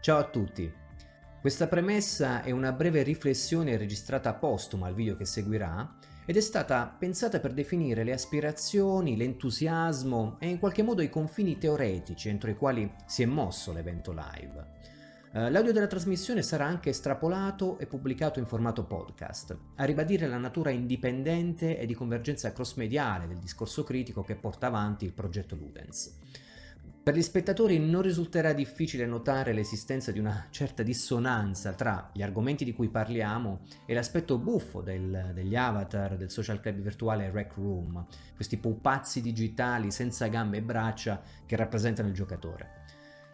Ciao a tutti. Questa premessa è una breve riflessione registrata postuma al video che seguirà ed è stata pensata per definire le aspirazioni, l'entusiasmo e in qualche modo i confini teoretici entro i quali si è mosso l'evento live. Uh, l'audio della trasmissione sarà anche estrapolato e pubblicato in formato podcast, a ribadire la natura indipendente e di convergenza cross-mediale del discorso critico che porta avanti il progetto Ludens. Per gli spettatori non risulterà difficile notare l'esistenza di una certa dissonanza tra gli argomenti di cui parliamo e l'aspetto buffo del, degli avatar del social club virtuale Rec Room, questi pupazzi digitali senza gambe e braccia che rappresentano il giocatore.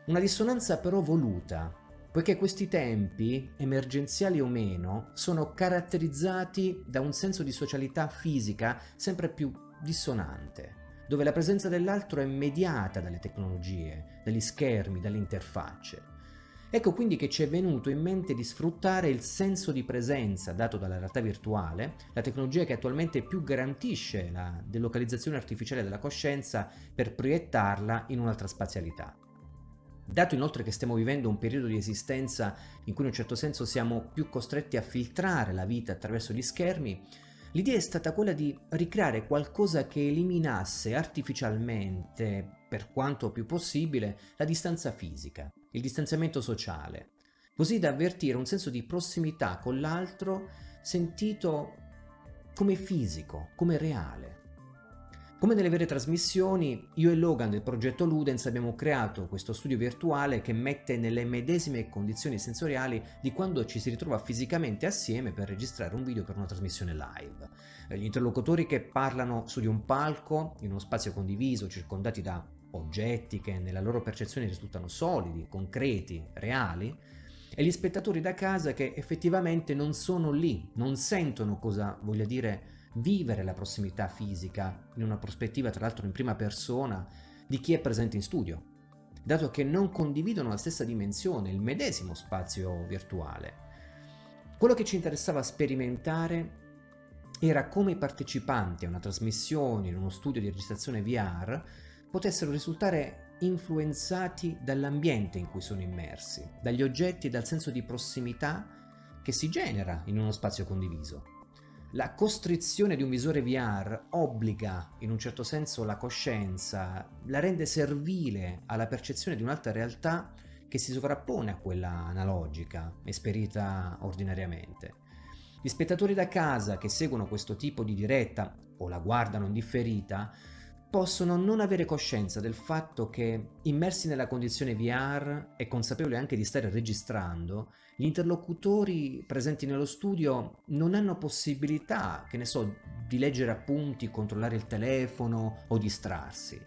Una dissonanza però voluta, poiché questi tempi, emergenziali o meno, sono caratterizzati da un senso di socialità fisica sempre più dissonante dove la presenza dell'altro è mediata dalle tecnologie, dagli schermi, dalle interfacce. Ecco quindi che ci è venuto in mente di sfruttare il senso di presenza dato dalla realtà virtuale, la tecnologia che attualmente più garantisce la delocalizzazione artificiale della coscienza per proiettarla in un'altra spazialità. Dato inoltre che stiamo vivendo un periodo di esistenza in cui in un certo senso siamo più costretti a filtrare la vita attraverso gli schermi, L'idea è stata quella di ricreare qualcosa che eliminasse artificialmente, per quanto più possibile, la distanza fisica, il distanziamento sociale, così da avvertire un senso di prossimità con l'altro sentito come fisico, come reale. Come nelle vere trasmissioni, io e Logan del progetto Ludens abbiamo creato questo studio virtuale che mette nelle medesime condizioni sensoriali di quando ci si ritrova fisicamente assieme per registrare un video per una trasmissione live. Eh, gli interlocutori che parlano su di un palco, in uno spazio condiviso, circondati da oggetti che nella loro percezione risultano solidi, concreti, reali, e gli spettatori da casa che effettivamente non sono lì, non sentono cosa voglia dire vivere la prossimità fisica in una prospettiva tra l'altro in prima persona di chi è presente in studio, dato che non condividono la stessa dimensione, il medesimo spazio virtuale. Quello che ci interessava sperimentare era come i partecipanti a una trasmissione in uno studio di registrazione VR potessero risultare influenzati dall'ambiente in cui sono immersi, dagli oggetti e dal senso di prossimità che si genera in uno spazio condiviso. La costrizione di un visore VR obbliga in un certo senso la coscienza, la rende servile alla percezione di un'altra realtà che si sovrappone a quella analogica, esperita ordinariamente. Gli spettatori da casa che seguono questo tipo di diretta o la guardano in differita possono non avere coscienza del fatto che, immersi nella condizione VR e consapevoli anche di stare registrando, gli interlocutori presenti nello studio non hanno possibilità, che ne so, di leggere appunti, controllare il telefono o distrarsi.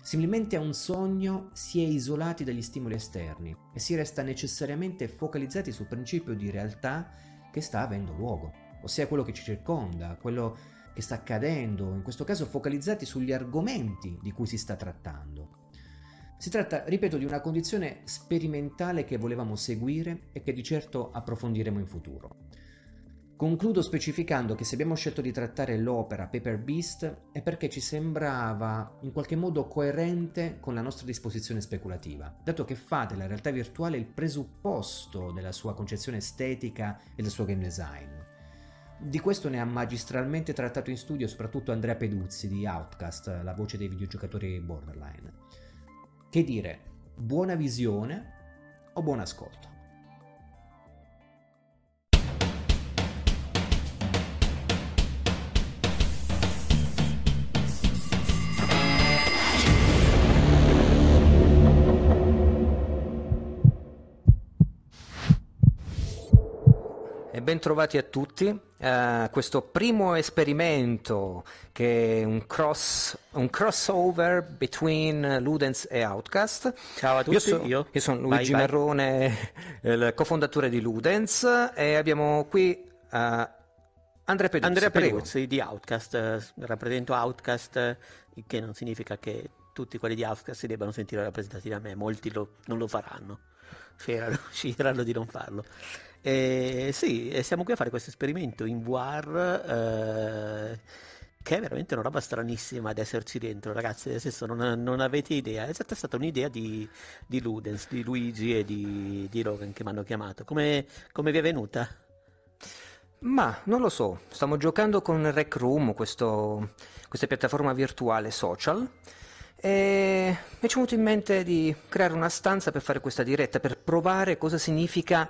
Similmente a un sogno si è isolati dagli stimoli esterni e si resta necessariamente focalizzati sul principio di realtà che sta avendo luogo, ossia quello che ci circonda, quello che sta accadendo, in questo caso focalizzati sugli argomenti di cui si sta trattando. Si tratta, ripeto, di una condizione sperimentale che volevamo seguire e che di certo approfondiremo in futuro. Concludo specificando che se abbiamo scelto di trattare l'opera Paper Beast è perché ci sembrava in qualche modo coerente con la nostra disposizione speculativa, dato che fa della realtà virtuale il presupposto della sua concezione estetica e del suo game design. Di questo ne ha magistralmente trattato in studio soprattutto Andrea Peduzzi di Outcast, la voce dei videogiocatori borderline. Che dire, buona visione o buon ascolto? Bentrovati a tutti a uh, questo primo esperimento che è un, cross, un crossover between Ludens e Outcast. Ciao a tutti, io, so, io. io sono Luigi vai, Marrone, il cofondatore di Ludens e abbiamo qui uh, Andrea Peduzzi. Andrea Peduzzi di Outcast, rappresento Outcast, che non significa che tutti quelli di Outcast si debbano sentire rappresentati da me, molti lo, non lo faranno, sceglieranno di non farlo. E sì, siamo qui a fare questo esperimento in VR. Eh, che è veramente una roba stranissima ad esserci dentro, ragazzi, nel senso non, non avete idea, è stata un'idea di, di, Ludens, di Luigi e di, di Logan che mi hanno chiamato, come, come vi è venuta? Ma non lo so, stiamo giocando con Rec Room, questo, questa piattaforma virtuale social, e mi è venuto in mente di creare una stanza per fare questa diretta, per provare cosa significa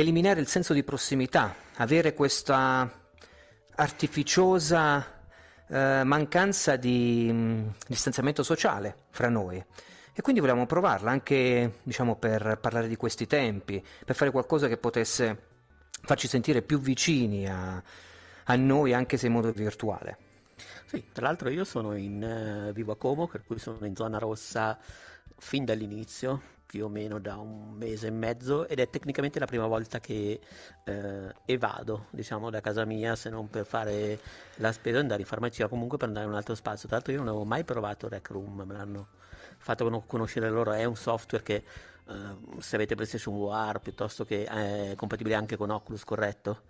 eliminare il senso di prossimità, avere questa artificiosa eh, mancanza di mh, mm, distanziamento sociale fra noi. E quindi volevamo provarla anche diciamo, per parlare di questi tempi, per fare qualcosa che potesse farci sentire più vicini a, a noi anche se in modo virtuale. Sì, tra l'altro io sono in uh, vivo a Como, per cui sono in zona rossa fin dall'inizio, più o meno da un mese e mezzo ed è tecnicamente la prima volta che eh, evado diciamo da casa mia se non per fare la spesa andare in farmacia comunque per andare in un altro spazio tra l'altro io non avevo mai provato Rec Room me l'hanno fatto conoscere loro è un software che eh, se avete PlayStation VR piuttosto che è compatibile anche con Oculus corretto?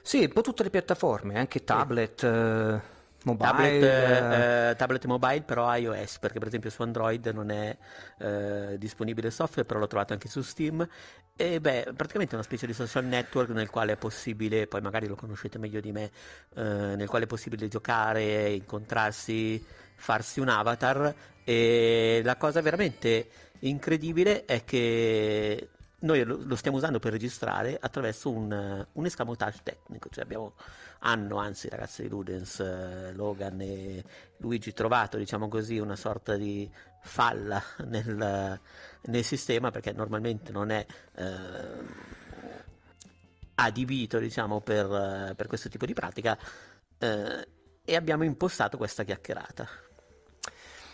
Sì, un po' tutte le piattaforme, anche tablet, sì. eh, Mobile, tablet, eh, eh, tablet mobile però iOS perché per esempio su Android non è eh, disponibile il software però l'ho trovato anche su Steam. E beh praticamente è una specie di social network nel quale è possibile poi magari lo conoscete meglio di me eh, nel quale è possibile giocare incontrarsi farsi un avatar. E la cosa veramente incredibile è che noi lo, lo stiamo usando per registrare attraverso un, un escamotage tecnico cioè abbiamo hanno anzi i ragazzi di Ludens, eh, Logan e Luigi trovato diciamo così una sorta di falla nel, nel sistema perché normalmente non è eh, adibito diciamo per, per, questo tipo di pratica eh, e abbiamo impostato questa chiacchierata.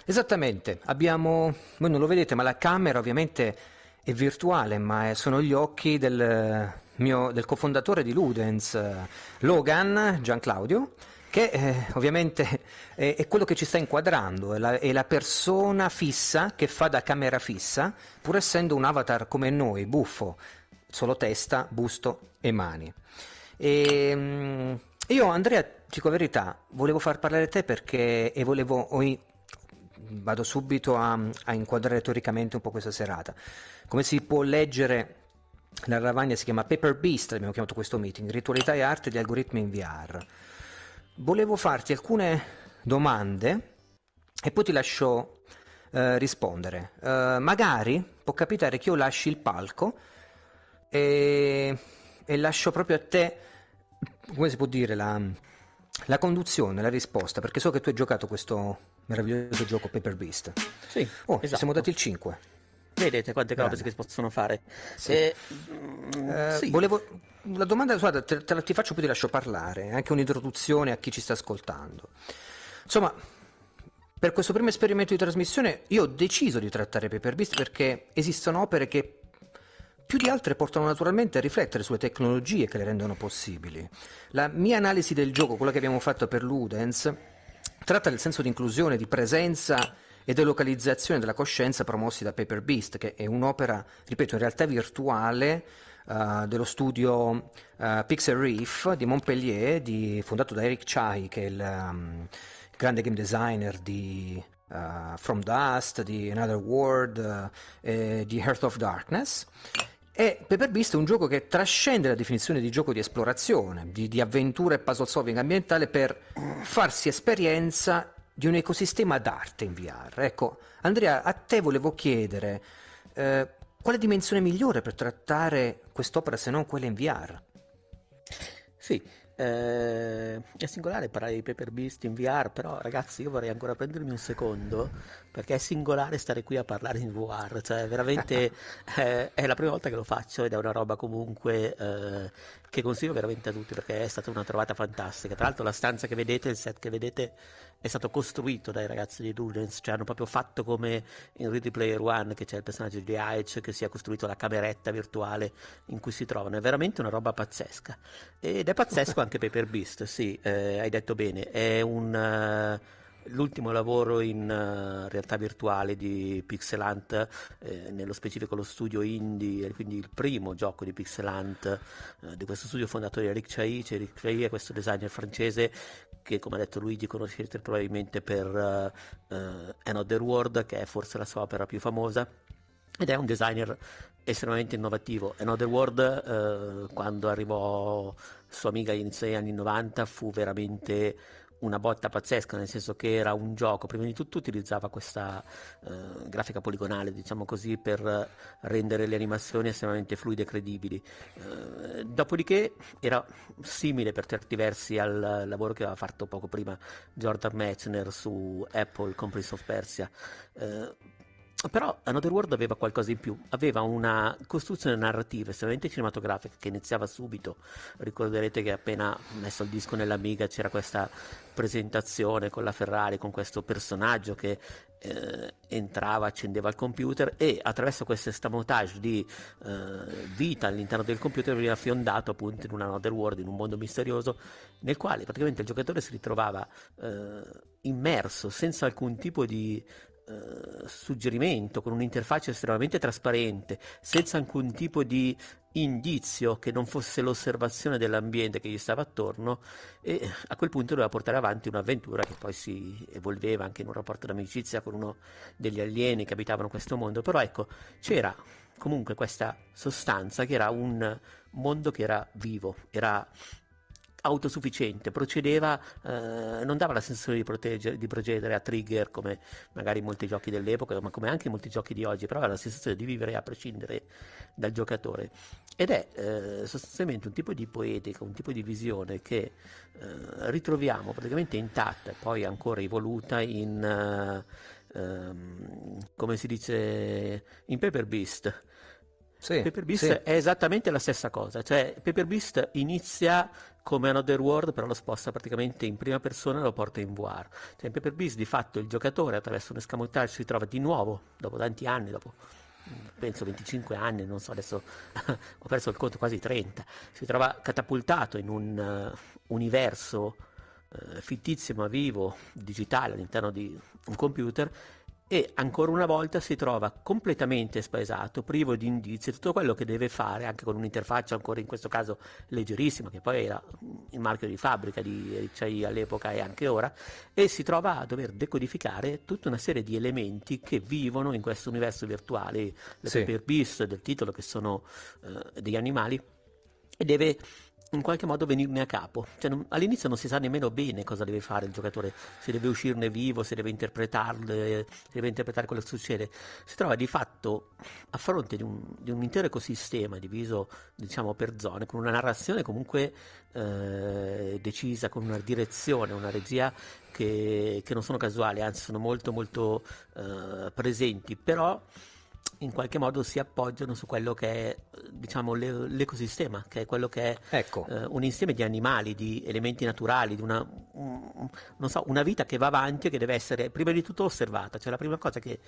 Esattamente, abbiamo, voi non lo vedete ma la camera ovviamente è virtuale ma sono gli occhi del mio, del cofondatore di Ludens, eh, Logan, Gian Claudio, che eh, ovviamente è, è, quello che ci sta inquadrando, è la, è la, persona fissa che fa da camera fissa, pur essendo un avatar come noi, buffo, solo testa, busto e mani. E, um, io, Andrea, dico la verità, volevo far parlare te perché e volevo, oh, vado subito a, a inquadrare teoricamente un po' questa serata. Come si può leggere la lavagna si chiama Paper Beast, abbiamo chiamato questo meeting, ritualità e arte di algoritmi in VR. Volevo farti alcune domande e poi ti lascio eh, rispondere. Eh, magari può capitare che io lasci il palco e, e, lascio proprio a te, come si può dire, la, la conduzione, la risposta, perché so che tu hai giocato questo meraviglioso gioco Paper Beast. Sì, oh, esatto. siamo dati il 5. Vedete quante cose che si possono fare. Sì. E, mm, eh, sì. Volevo... La domanda, guarda, te, te la ti faccio poi ti lascio parlare, anche un'introduzione a chi ci sta ascoltando. Insomma, per questo primo esperimento di trasmissione io ho deciso di trattare Paper Beast perché esistono opere che più di altre portano naturalmente a riflettere sulle tecnologie che le rendono possibili. La mia analisi del gioco, quella che abbiamo fatto per Ludens, tratta del senso di inclusione, di presenza e delocalizzazione della coscienza promossi da Paper Beast, che è un'opera, ripeto, in realtà virtuale uh, dello studio uh, Pixel Reef di Montpellier, di, fondato da Eric Chai, che è il um, grande game designer di uh, From Dust, di Another World e di Heart of Darkness. E Paper Beast è un gioco che trascende la definizione di gioco di esplorazione, di, di avventura e puzzle solving ambientale per farsi esperienza di un ecosistema d'arte in VR. Ecco, Andrea, a te volevo chiedere eh, quale dimensione migliore per trattare quest'opera se non quella in VR? Sì, eh, è singolare parlare di Paper Beast in VR, però ragazzi io vorrei ancora prendermi un secondo perché è singolare stare qui a parlare in VR, cioè veramente eh, è la prima volta che lo faccio ed è una roba comunque eh, che consiglio veramente a tutti perché è stata una trovata fantastica. Tra l'altro la stanza che vedete, il set che vedete è stato costruito dai ragazzi di Ludens, cioè hanno proprio fatto come in Ready Player One che c'è il personaggio di Aich che si è costruito la cameretta virtuale in cui si trovano, è veramente una roba pazzesca. Ed è pazzesco anche Paper Beast, sì, eh, hai detto bene, è un... Uh, l'ultimo lavoro in uh, realtà virtuale di Pixelant, eh, nello specifico lo studio indie, quindi il primo gioco di Pixelant uh, di questo studio fondato da Eric Chai. Eric Chai è questo designer francese che come ha detto Luigi conoscerete probabilmente per uh, uh, Another World, che è forse la sua opera più famosa, ed è un designer estremamente innovativo. Another World, uh, quando arrivò sua amica all'inizio degli anni 90, fu veramente una botta pazzesca, nel senso che era un gioco, prima di tutto utilizzava questa eh, grafica poligonale, diciamo così, per rendere le animazioni estremamente fluide e credibili. Eh, dopodiché era simile per certi versi al lavoro che aveva fatto poco prima Jordan Metzner su Apple con Prince of Persia. Eh, però Another World aveva qualcosa in più, aveva una costruzione narrativa estremamente cinematografica che iniziava subito. Ricorderete che appena messo il disco nell'Amiga c'era questa presentazione con la Ferrari, con questo personaggio che eh, entrava, accendeva il computer e attraverso questo stamotage di eh, vita all'interno del computer veniva fiondato appunto in una Another World, in un mondo misterioso nel quale praticamente il giocatore si ritrovava eh, immerso senza alcun tipo di eh, suggerimento, con un'interfaccia estremamente trasparente, senza alcun tipo di indizio che non fosse l'osservazione dell'ambiente che gli stava attorno e a quel punto doveva portare avanti un'avventura che poi si evolveva anche in un rapporto d'amicizia con uno degli alieni che abitavano questo mondo, però ecco c'era comunque questa sostanza che era un mondo che era vivo, era autosufficiente, procedeva, eh, non dava la sensazione di, di procedere a trigger come magari molti giochi dell'epoca, ma come anche molti giochi di oggi, però aveva la sensazione di vivere a prescindere dal giocatore. Ed è eh, sostanzialmente un tipo di poetica, un tipo di visione che eh, ritroviamo praticamente intatta e poi ancora evoluta in, ehm, come si dice, in Paper Beast. Sì, Paper Beast sì. è esattamente la stessa cosa, cioè Paper Beast inizia come Another World, però lo sposta praticamente in prima persona e lo porta in VR. Cioè, in Paper Beast di fatto il giocatore attraverso un escamotage si trova di nuovo, dopo tanti anni, dopo penso 25 anni, non so, adesso ho perso il conto, quasi 30, si trova catapultato in un uh, universo uh, fittizio ma vivo, digitale all'interno di un computer e ancora una volta si trova completamente spaesato, privo di indizi, tutto quello che deve fare, anche con un'interfaccia ancora in questo caso leggerissima, che poi era il marchio di fabbrica di RCI all'epoca e anche ora, e si trova a dover decodificare tutta una serie di elementi che vivono in questo universo virtuale, le sì. del titolo che sono uh, degli animali, e deve in qualche modo venirne a capo. Cioè, non, all'inizio non si sa nemmeno bene cosa deve fare il giocatore, se deve uscirne vivo, se deve interpretarle, se deve interpretare quello che succede. Si trova di fatto a fronte di un, di un intero ecosistema diviso diciamo, per zone, con una narrazione comunque eh, decisa, con una direzione, una regia che, che, non sono casuali, anzi sono molto molto eh, presenti, però in qualche modo si appoggiano su quello che è diciamo, l'ecosistema, che è quello che è ecco. eh, un insieme di animali, di elementi naturali, di una, un, so, una vita che va avanti e che deve essere prima di tutto osservata. Cioè la prima cosa che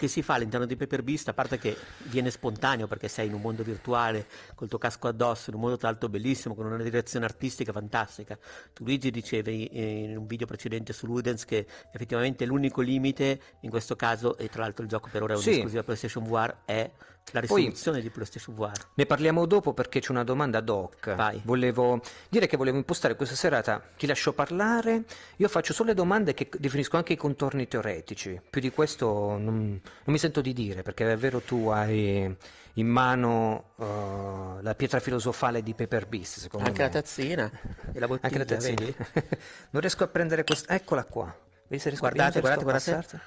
che si fa all'interno di Paper Beast, a parte che viene spontaneo perché sei in un mondo virtuale col tuo casco addosso, in un mondo tra l'altro bellissimo, con una direzione artistica fantastica. Tu Luigi dicevi in un video precedente su Ludens che effettivamente l'unico limite in questo caso, e tra l'altro il gioco per ora è un'esclusiva sì. PlayStation VR, è la risoluzione Poi, di PlayStation VR. Ne parliamo dopo perché c'è una domanda doc. Vai. Volevo dire che volevo impostare questa serata, ti lascio parlare, io faccio solo le domande che definisco anche i contorni teoretici, più di questo non, non mi sento di dire perché è vero tu hai in mano uh, la pietra filosofale di Paper Beast, secondo anche me. la tazzina e la bottiglia, anche la tazzina. non riesco a prendere questa, eccola qua. Vedi se riesco guardate, a guardate, guardate.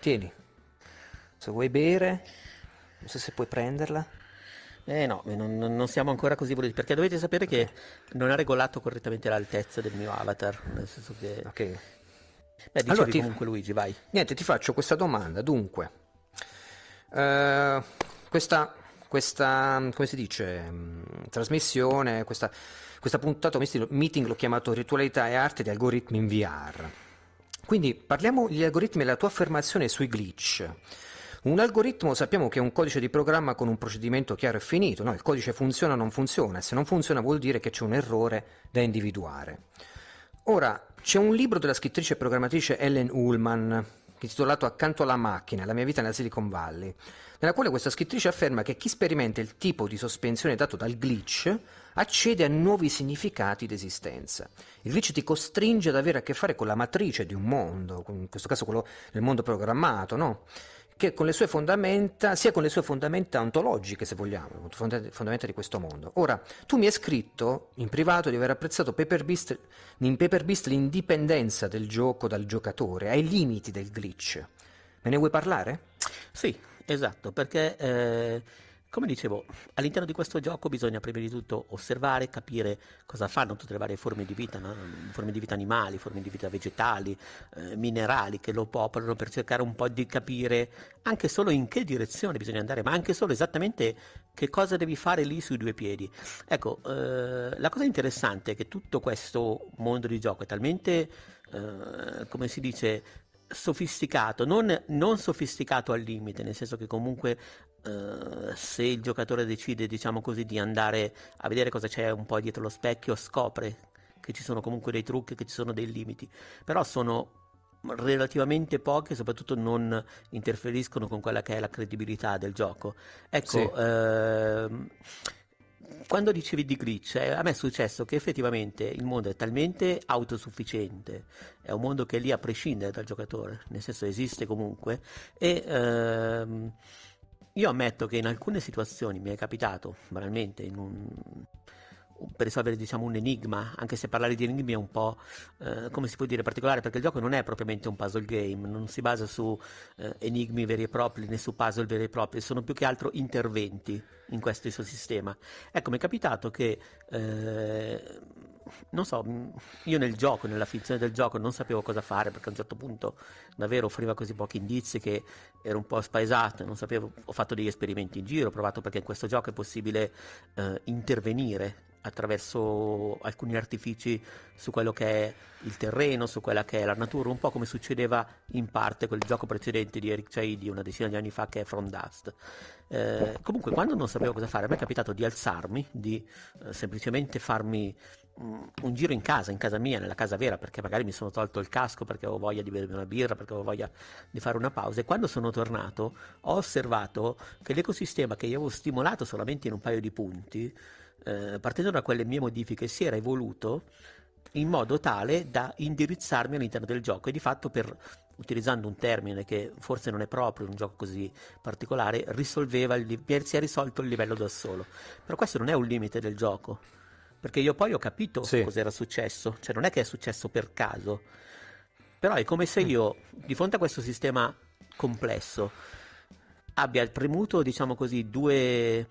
Tieni. Se vuoi bere, non so se puoi prenderla. Eh no, non, non siamo ancora così voluti, perché dovete sapere che non ha regolato correttamente l'altezza del mio avatar, nel senso che... Ok. Beh, dicevi allora, ti... comunque Luigi, vai. Niente, ti faccio questa domanda, dunque. Uh, questa, questa, come si dice, mh, trasmissione, questa, questa puntata, meeting l'ho chiamato Ritualità e Arte di Algoritmi in VR. Quindi parliamo degli algoritmi e la tua affermazione sui glitch. Un algoritmo sappiamo che è un codice di programma con un procedimento chiaro e finito, no? il codice funziona o non funziona, se non funziona vuol dire che c'è un errore da individuare. Ora, c'è un libro della scrittrice e programmatrice Ellen Ullman intitolato Accanto alla macchina, la mia vita nella Silicon Valley, nella quale questa scrittrice afferma che chi sperimenta il tipo di sospensione dato dal glitch accede a nuovi significati d'esistenza. Il glitch ti costringe ad avere a che fare con la matrice di un mondo, in questo caso quello del mondo programmato, no? Che con le sue fondamenta, sia con le sue fondamenta ontologiche, se vogliamo, fondamenta di questo mondo. Ora, tu mi hai scritto in privato di aver apprezzato Paper Beast, in Paper Beast l'indipendenza del gioco dal giocatore, ai limiti del glitch. Me ne vuoi parlare? Sì, esatto, perché eh, come dicevo, all'interno di questo gioco bisogna prima di tutto osservare, capire cosa fanno tutte le varie forme di vita, no? forme di vita animali, forme di vita vegetali, eh, minerali che lo popolano per cercare un po' di capire anche solo in che direzione bisogna andare, ma anche solo esattamente che cosa devi fare lì sui due piedi. Ecco, eh, la cosa interessante è che tutto questo mondo di gioco è talmente, eh, come si dice, sofisticato, non, non, sofisticato al limite, nel senso che comunque uh, se il giocatore decide, diciamo così, di andare a vedere cosa c'è un po' dietro lo specchio, scopre che ci sono comunque dei trucchi, che ci sono dei limiti, però sono relativamente pochi e soprattutto non interferiscono con quella che è la credibilità del gioco. Ecco, sì. ehm, quando dicevi di glitch, eh, a me è successo che effettivamente il mondo è talmente autosufficiente, è un mondo che è lì a prescindere dal giocatore, nel senso esiste comunque, e ehm, io ammetto che in alcune situazioni mi è capitato, banalmente, in un per risolvere diciamo, un enigma, anche se parlare di enigmi è un po' eh, come si può dire particolare perché il gioco non è propriamente un puzzle game, non si basa su eh, enigmi veri e propri né su puzzle veri e propri, sono più che altro interventi in questo suo sistema. Ecco, mi è capitato che eh, non so, io nel gioco, nella finzione del gioco non sapevo cosa fare perché a un certo punto davvero offriva così pochi indizi che ero un po' spaesato, non sapevo, ho fatto degli esperimenti in giro, ho provato perché in questo gioco è possibile eh, intervenire attraverso alcuni artifici su quello che è il terreno, su quella che è la natura, un po' come succedeva in parte il gioco precedente di Eric Chaidi una decina di anni fa che è From Dust. Eh, comunque quando non sapevo cosa fare, a me è capitato di alzarmi, di eh, semplicemente farmi mm, un giro in casa, in casa mia, nella casa vera, perché magari mi sono tolto il casco perché avevo voglia di bermi una birra, perché avevo voglia di fare una pausa e quando sono tornato ho osservato che l'ecosistema che io avevo stimolato solamente in un paio di punti eh, partendo da quelle mie modifiche, si era evoluto in modo tale da indirizzarmi all'interno del gioco e di fatto per utilizzando un termine che forse non è proprio un gioco così particolare, risolveva il, si è risolto il livello da solo. Però questo non è un limite del gioco, perché io poi ho capito sì. cosa era successo, cioè non è che è successo per caso, però è come se mm. io di fronte a questo sistema complesso abbia premuto, diciamo così, due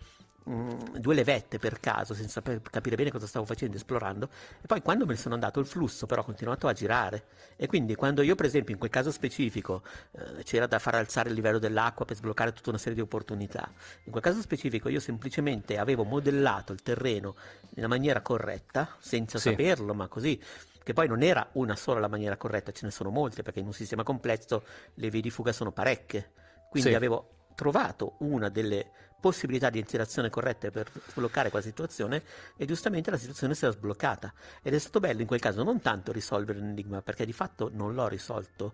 Mm, due levette per caso senza capire bene cosa stavo facendo esplorando e poi quando me ne sono andato il flusso però ha continuato a girare e quindi quando io per esempio in quel caso specifico eh, c'era da far alzare il livello dell'acqua per sbloccare tutta una serie di opportunità in quel caso specifico io semplicemente avevo modellato il terreno nella maniera corretta senza sì. saperlo ma così che poi non era una sola la maniera corretta ce ne sono molte perché in un sistema complesso le vie di fuga sono parecchie quindi sì. avevo trovato una delle possibilità di interazione corrette per sbloccare quella situazione e giustamente la situazione si era sbloccata. Ed è stato bello in quel caso non tanto risolvere l'enigma perché di fatto non l'ho risolto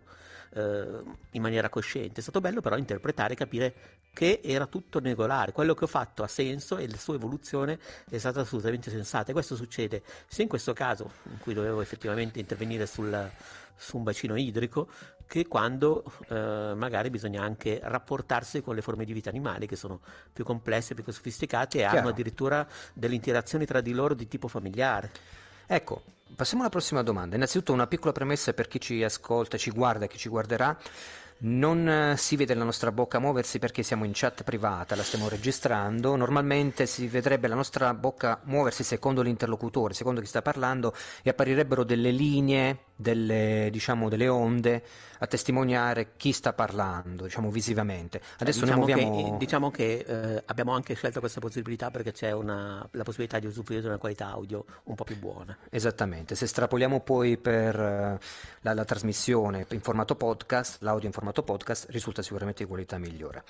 eh, in maniera cosciente. È stato bello però interpretare e capire che era tutto regolare. Quello che ho fatto ha senso e la sua evoluzione è stata assolutamente sensata. E questo succede sia in questo caso in cui dovevo effettivamente intervenire sul, su un bacino idrico che quando eh, magari bisogna anche rapportarsi con le forme di vita animali che sono più complesse, più sofisticate e Chiaro. hanno addirittura delle interazioni tra di loro di tipo familiare. Ecco, passiamo alla prossima domanda. Innanzitutto una piccola premessa per chi ci ascolta, ci guarda chi ci guarderà. Non eh, si vede la nostra bocca muoversi perché siamo in chat privata, la stiamo registrando. Normalmente si vedrebbe la nostra bocca muoversi secondo l'interlocutore, secondo chi sta parlando, e apparirebbero delle linee, delle, diciamo, delle onde a testimoniare chi sta parlando, diciamo visivamente. Adesso diciamo muoviamo... che, diciamo che eh, abbiamo anche scelto questa possibilità perché c'è una, la possibilità di usufruire di una qualità audio un po' più buona. Esattamente, se estrapoliamo poi per uh, la, la, trasmissione in formato podcast, l'audio in formato podcast risulta sicuramente di qualità migliore.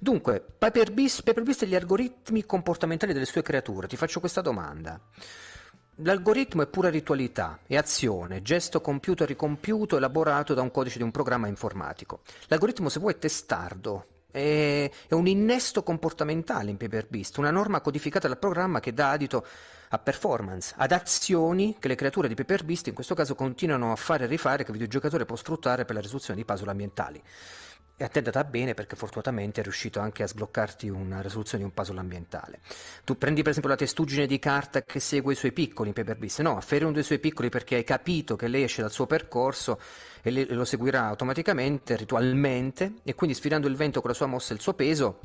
Dunque, Paper Beast, Paper Beast e gli algoritmi comportamentali delle sue creature, ti faccio questa domanda. L'algoritmo è pura ritualità, è azione, gesto compiuto e ricompiuto elaborato da un codice di un programma informatico. L'algoritmo, se vuoi, è testardo, è, un innesto comportamentale in PaperBeast, una norma codificata dal programma che dà adito a performance, ad azioni che le creature di PaperBeast in questo caso continuano a fare e rifare che il videogiocatore può sfruttare per la risoluzione di puzzle ambientali. E a te è andata bene perché fortunatamente è riuscito anche a sbloccarti una risoluzione di un puzzle ambientale. Tu prendi per esempio la testuggine di carta che segue i suoi piccoli in Paper Beast, no, afferri uno dei suoi piccoli perché hai capito che lei esce dal suo percorso e lo seguirà automaticamente, ritualmente, e quindi sfidando il vento con la sua mossa e il suo peso,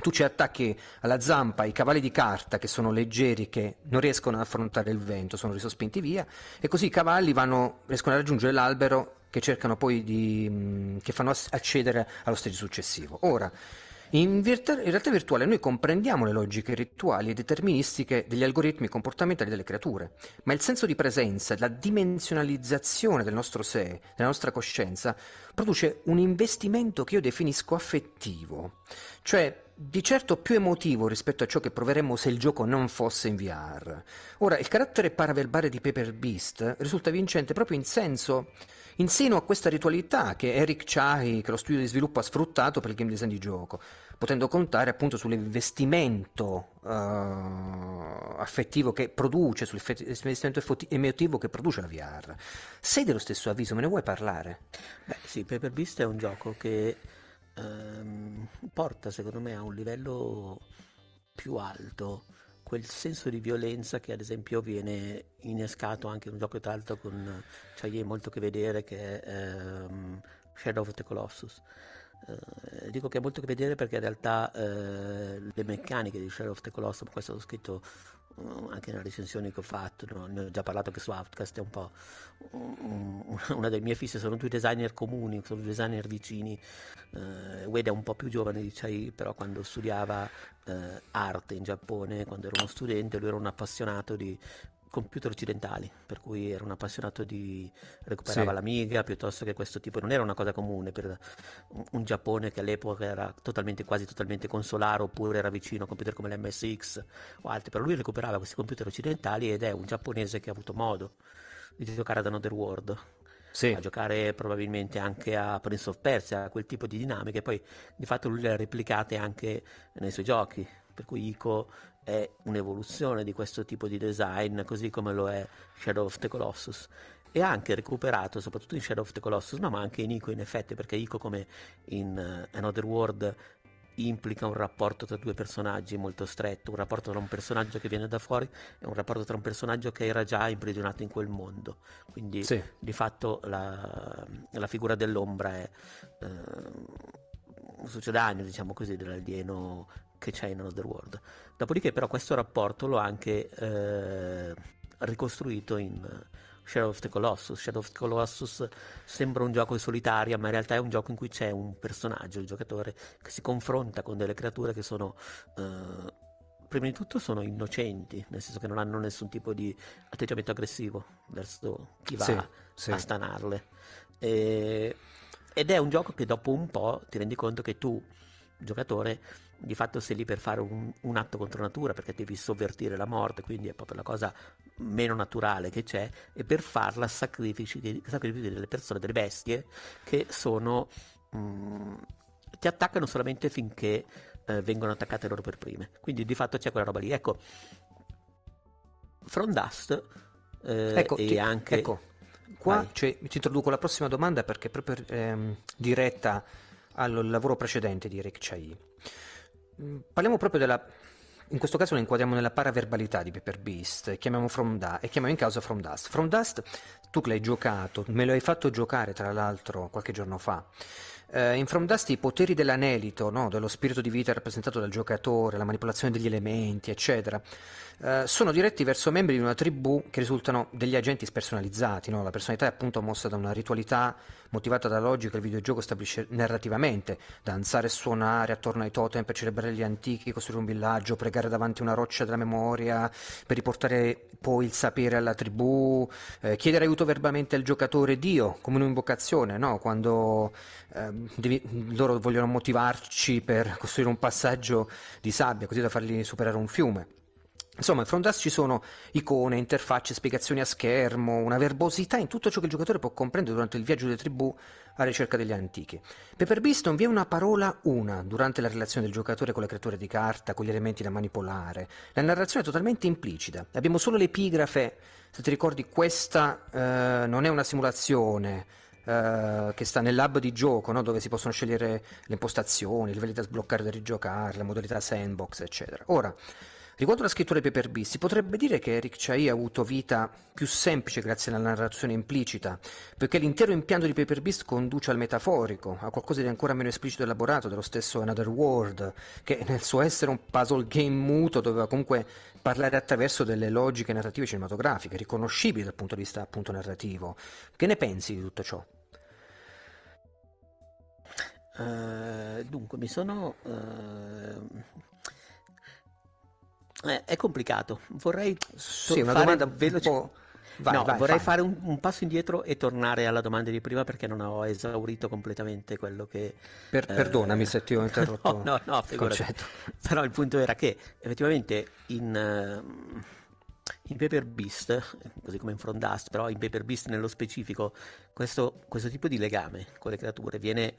tu ci attacchi alla zampa i cavalli di carta che sono leggeri, che non riescono ad affrontare il vento, sono risospinti via, e così i cavalli vanno, riescono a raggiungere l'albero che cercano poi di, che fanno accedere allo stage successivo. Ora, in, virtu- in, realtà virtuale noi comprendiamo le logiche rituali e deterministiche degli algoritmi comportamentali delle creature, ma il senso di presenza, la dimensionalizzazione del nostro sé, della nostra coscienza, produce un investimento che io definisco affettivo, cioè di certo più emotivo rispetto a ciò che proveremmo se il gioco non fosse in VR. Ora, il carattere paraverbale di Paper Beast risulta vincente proprio in senso in seno a questa ritualità che Eric Chai, che lo studio di sviluppo ha sfruttato per il game design di gioco, potendo contare appunto sull'investimento uh, affettivo che produce, sull'investimento emotivo che produce la VR. Sei dello stesso avviso, me ne vuoi parlare? Beh sì, Paper Beast è un gioco che ehm, porta secondo me a un livello più alto quel senso di violenza che ad esempio viene innescato anche in un gioco tra l'altro con cioè, molto che vedere che è ehm, Shadow of the Colossus. Eh, dico che ha molto che vedere perché in realtà eh, le meccaniche di Shadow of the Colossus, questo l'ho scritto uh, anche nelle recensioni che ho fatto, no? ne ho già parlato anche su Outcast, è un po' una delle mie fisse, sono due designer comuni, sono due designer vicini, eh, Wade è un po' più giovane di Chai, però quando studiava eh, arte in Giappone, quando ero uno studente, lui era un appassionato di computer occidentali, per cui era un appassionato di recuperava sì. l'Amiga piuttosto che questo tipo, non era una cosa comune per un Giappone che all'epoca era totalmente, quasi totalmente consolare oppure era vicino a computer come l'MSX o altri, però lui recuperava questi computer occidentali ed è un giapponese che ha avuto modo di giocare ad Another World. Sì. a giocare probabilmente anche a Prince of Persia, a quel tipo di dinamiche, poi di fatto lui le ha replicate anche nei suoi giochi, per cui Ico è un'evoluzione di questo tipo di design, così come lo è Shadow of the Colossus. E anche recuperato, soprattutto in Shadow of the Colossus, no, ma anche in Ico in effetti, perché Ico come in uh, Another World implica un rapporto tra due personaggi molto stretto, un rapporto tra un personaggio che viene da fuori e un rapporto tra un personaggio che era già imprigionato in quel mondo. Quindi sì. di fatto la, la, figura dell'ombra è eh, un succedaneo, diciamo così, dell'alieno che c'è in Another World. Dopodiché però questo rapporto l'ho anche eh, ricostruito in Shadow of the Colossus. Shadow of the Colossus sembra un gioco solitario, ma in realtà è un gioco in cui c'è un personaggio, il giocatore, che si confronta con delle creature che sono... Eh, prima di tutto sono innocenti, nel senso che non hanno nessun tipo di atteggiamento aggressivo verso chi va sì, sì. a stanarle. E, ed è un gioco che dopo un po' ti rendi conto che tu, giocatore, di fatto sei lì per fare un, un, atto contro natura perché devi sovvertire la morte, quindi è proprio la cosa meno naturale che c'è, e per farla sacrifici, sacrifici delle persone, delle bestie che sono... Mh, mm, ti attaccano solamente finché eh, vengono attaccate loro per prime. Quindi di fatto c'è quella roba lì. Ecco, From Dust eh, ecco, e ti, anche... Ecco, qua cioè, ti introduco la prossima domanda perché è proprio ehm, diretta al lavoro precedente di Eric Chai. Mm, parliamo proprio della... In questo caso lo inquadriamo nella paraverbalità di Paper Beast chiamiamo, da- e chiamiamo in causa From Dust. From Dust, tu che l'hai giocato, me lo hai fatto giocare tra l'altro qualche giorno fa. Uh, in From Dust i poteri dell'anelito, no? dello spirito di vita rappresentato dal giocatore, la manipolazione degli elementi, eccetera, uh, sono diretti verso membri di una tribù che risultano degli agenti spersonalizzati. No? La personalità è appunto mossa da una ritualità motivata dalla logica che il videogioco stabilisce narrativamente, danzare e suonare attorno ai totem per celebrare gli antichi, costruire un villaggio, pregare davanti a una roccia della memoria, per riportare poi il sapere alla tribù, eh, chiedere aiuto verbalmente al giocatore Dio, come un'invocazione, no? quando eh, devi, loro vogliono motivarci per costruire un passaggio di sabbia, così da fargli superare un fiume. Insomma, in Front ci sono icone, interfacce, spiegazioni a schermo, una verbosità in tutto ciò che il giocatore può comprendere durante il viaggio delle tribù alla ricerca degli antichi. Paper Beast non vi è una parola una durante la relazione del giocatore con le creature di carta, con gli elementi da manipolare. La narrazione è totalmente implicita. Abbiamo solo l'epigrafe, se ti ricordi, questa eh, non è una simulazione, Uh, che sta nel lab di gioco, no? dove si possono scegliere le impostazioni, i livelli da sbloccare da rigiocare, la modalità sandbox, eccetera. Ora, Riguardo alla scrittura di Paper Beast, si potrebbe dire che Eric Chai ha avuto vita più semplice grazie alla narrazione implicita, perché l'intero impianto di Paper Beast conduce al metaforico, a qualcosa di ancora meno esplicito e elaborato dello stesso Another World, che nel suo essere un puzzle game muto doveva comunque parlare attraverso delle logiche narrative cinematografiche, riconoscibili dal punto di vista appunto narrativo. Che ne pensi di tutto ciò? Uh, dunque, mi sono uh eh, è complicato. Vorrei sì, una domanda veloce. Vai, no, vai, vorrei vai. fare un, un, passo indietro e tornare alla domanda di prima perché non ho esaurito completamente quello che... Per, eh, perdonami se ti ho interrotto. no, no, no, concetto. Però il punto era che effettivamente in, uh, in Paper Beast, così come in Front Dust, però in Paper Beast nello specifico, questo, questo tipo di legame con le creature viene...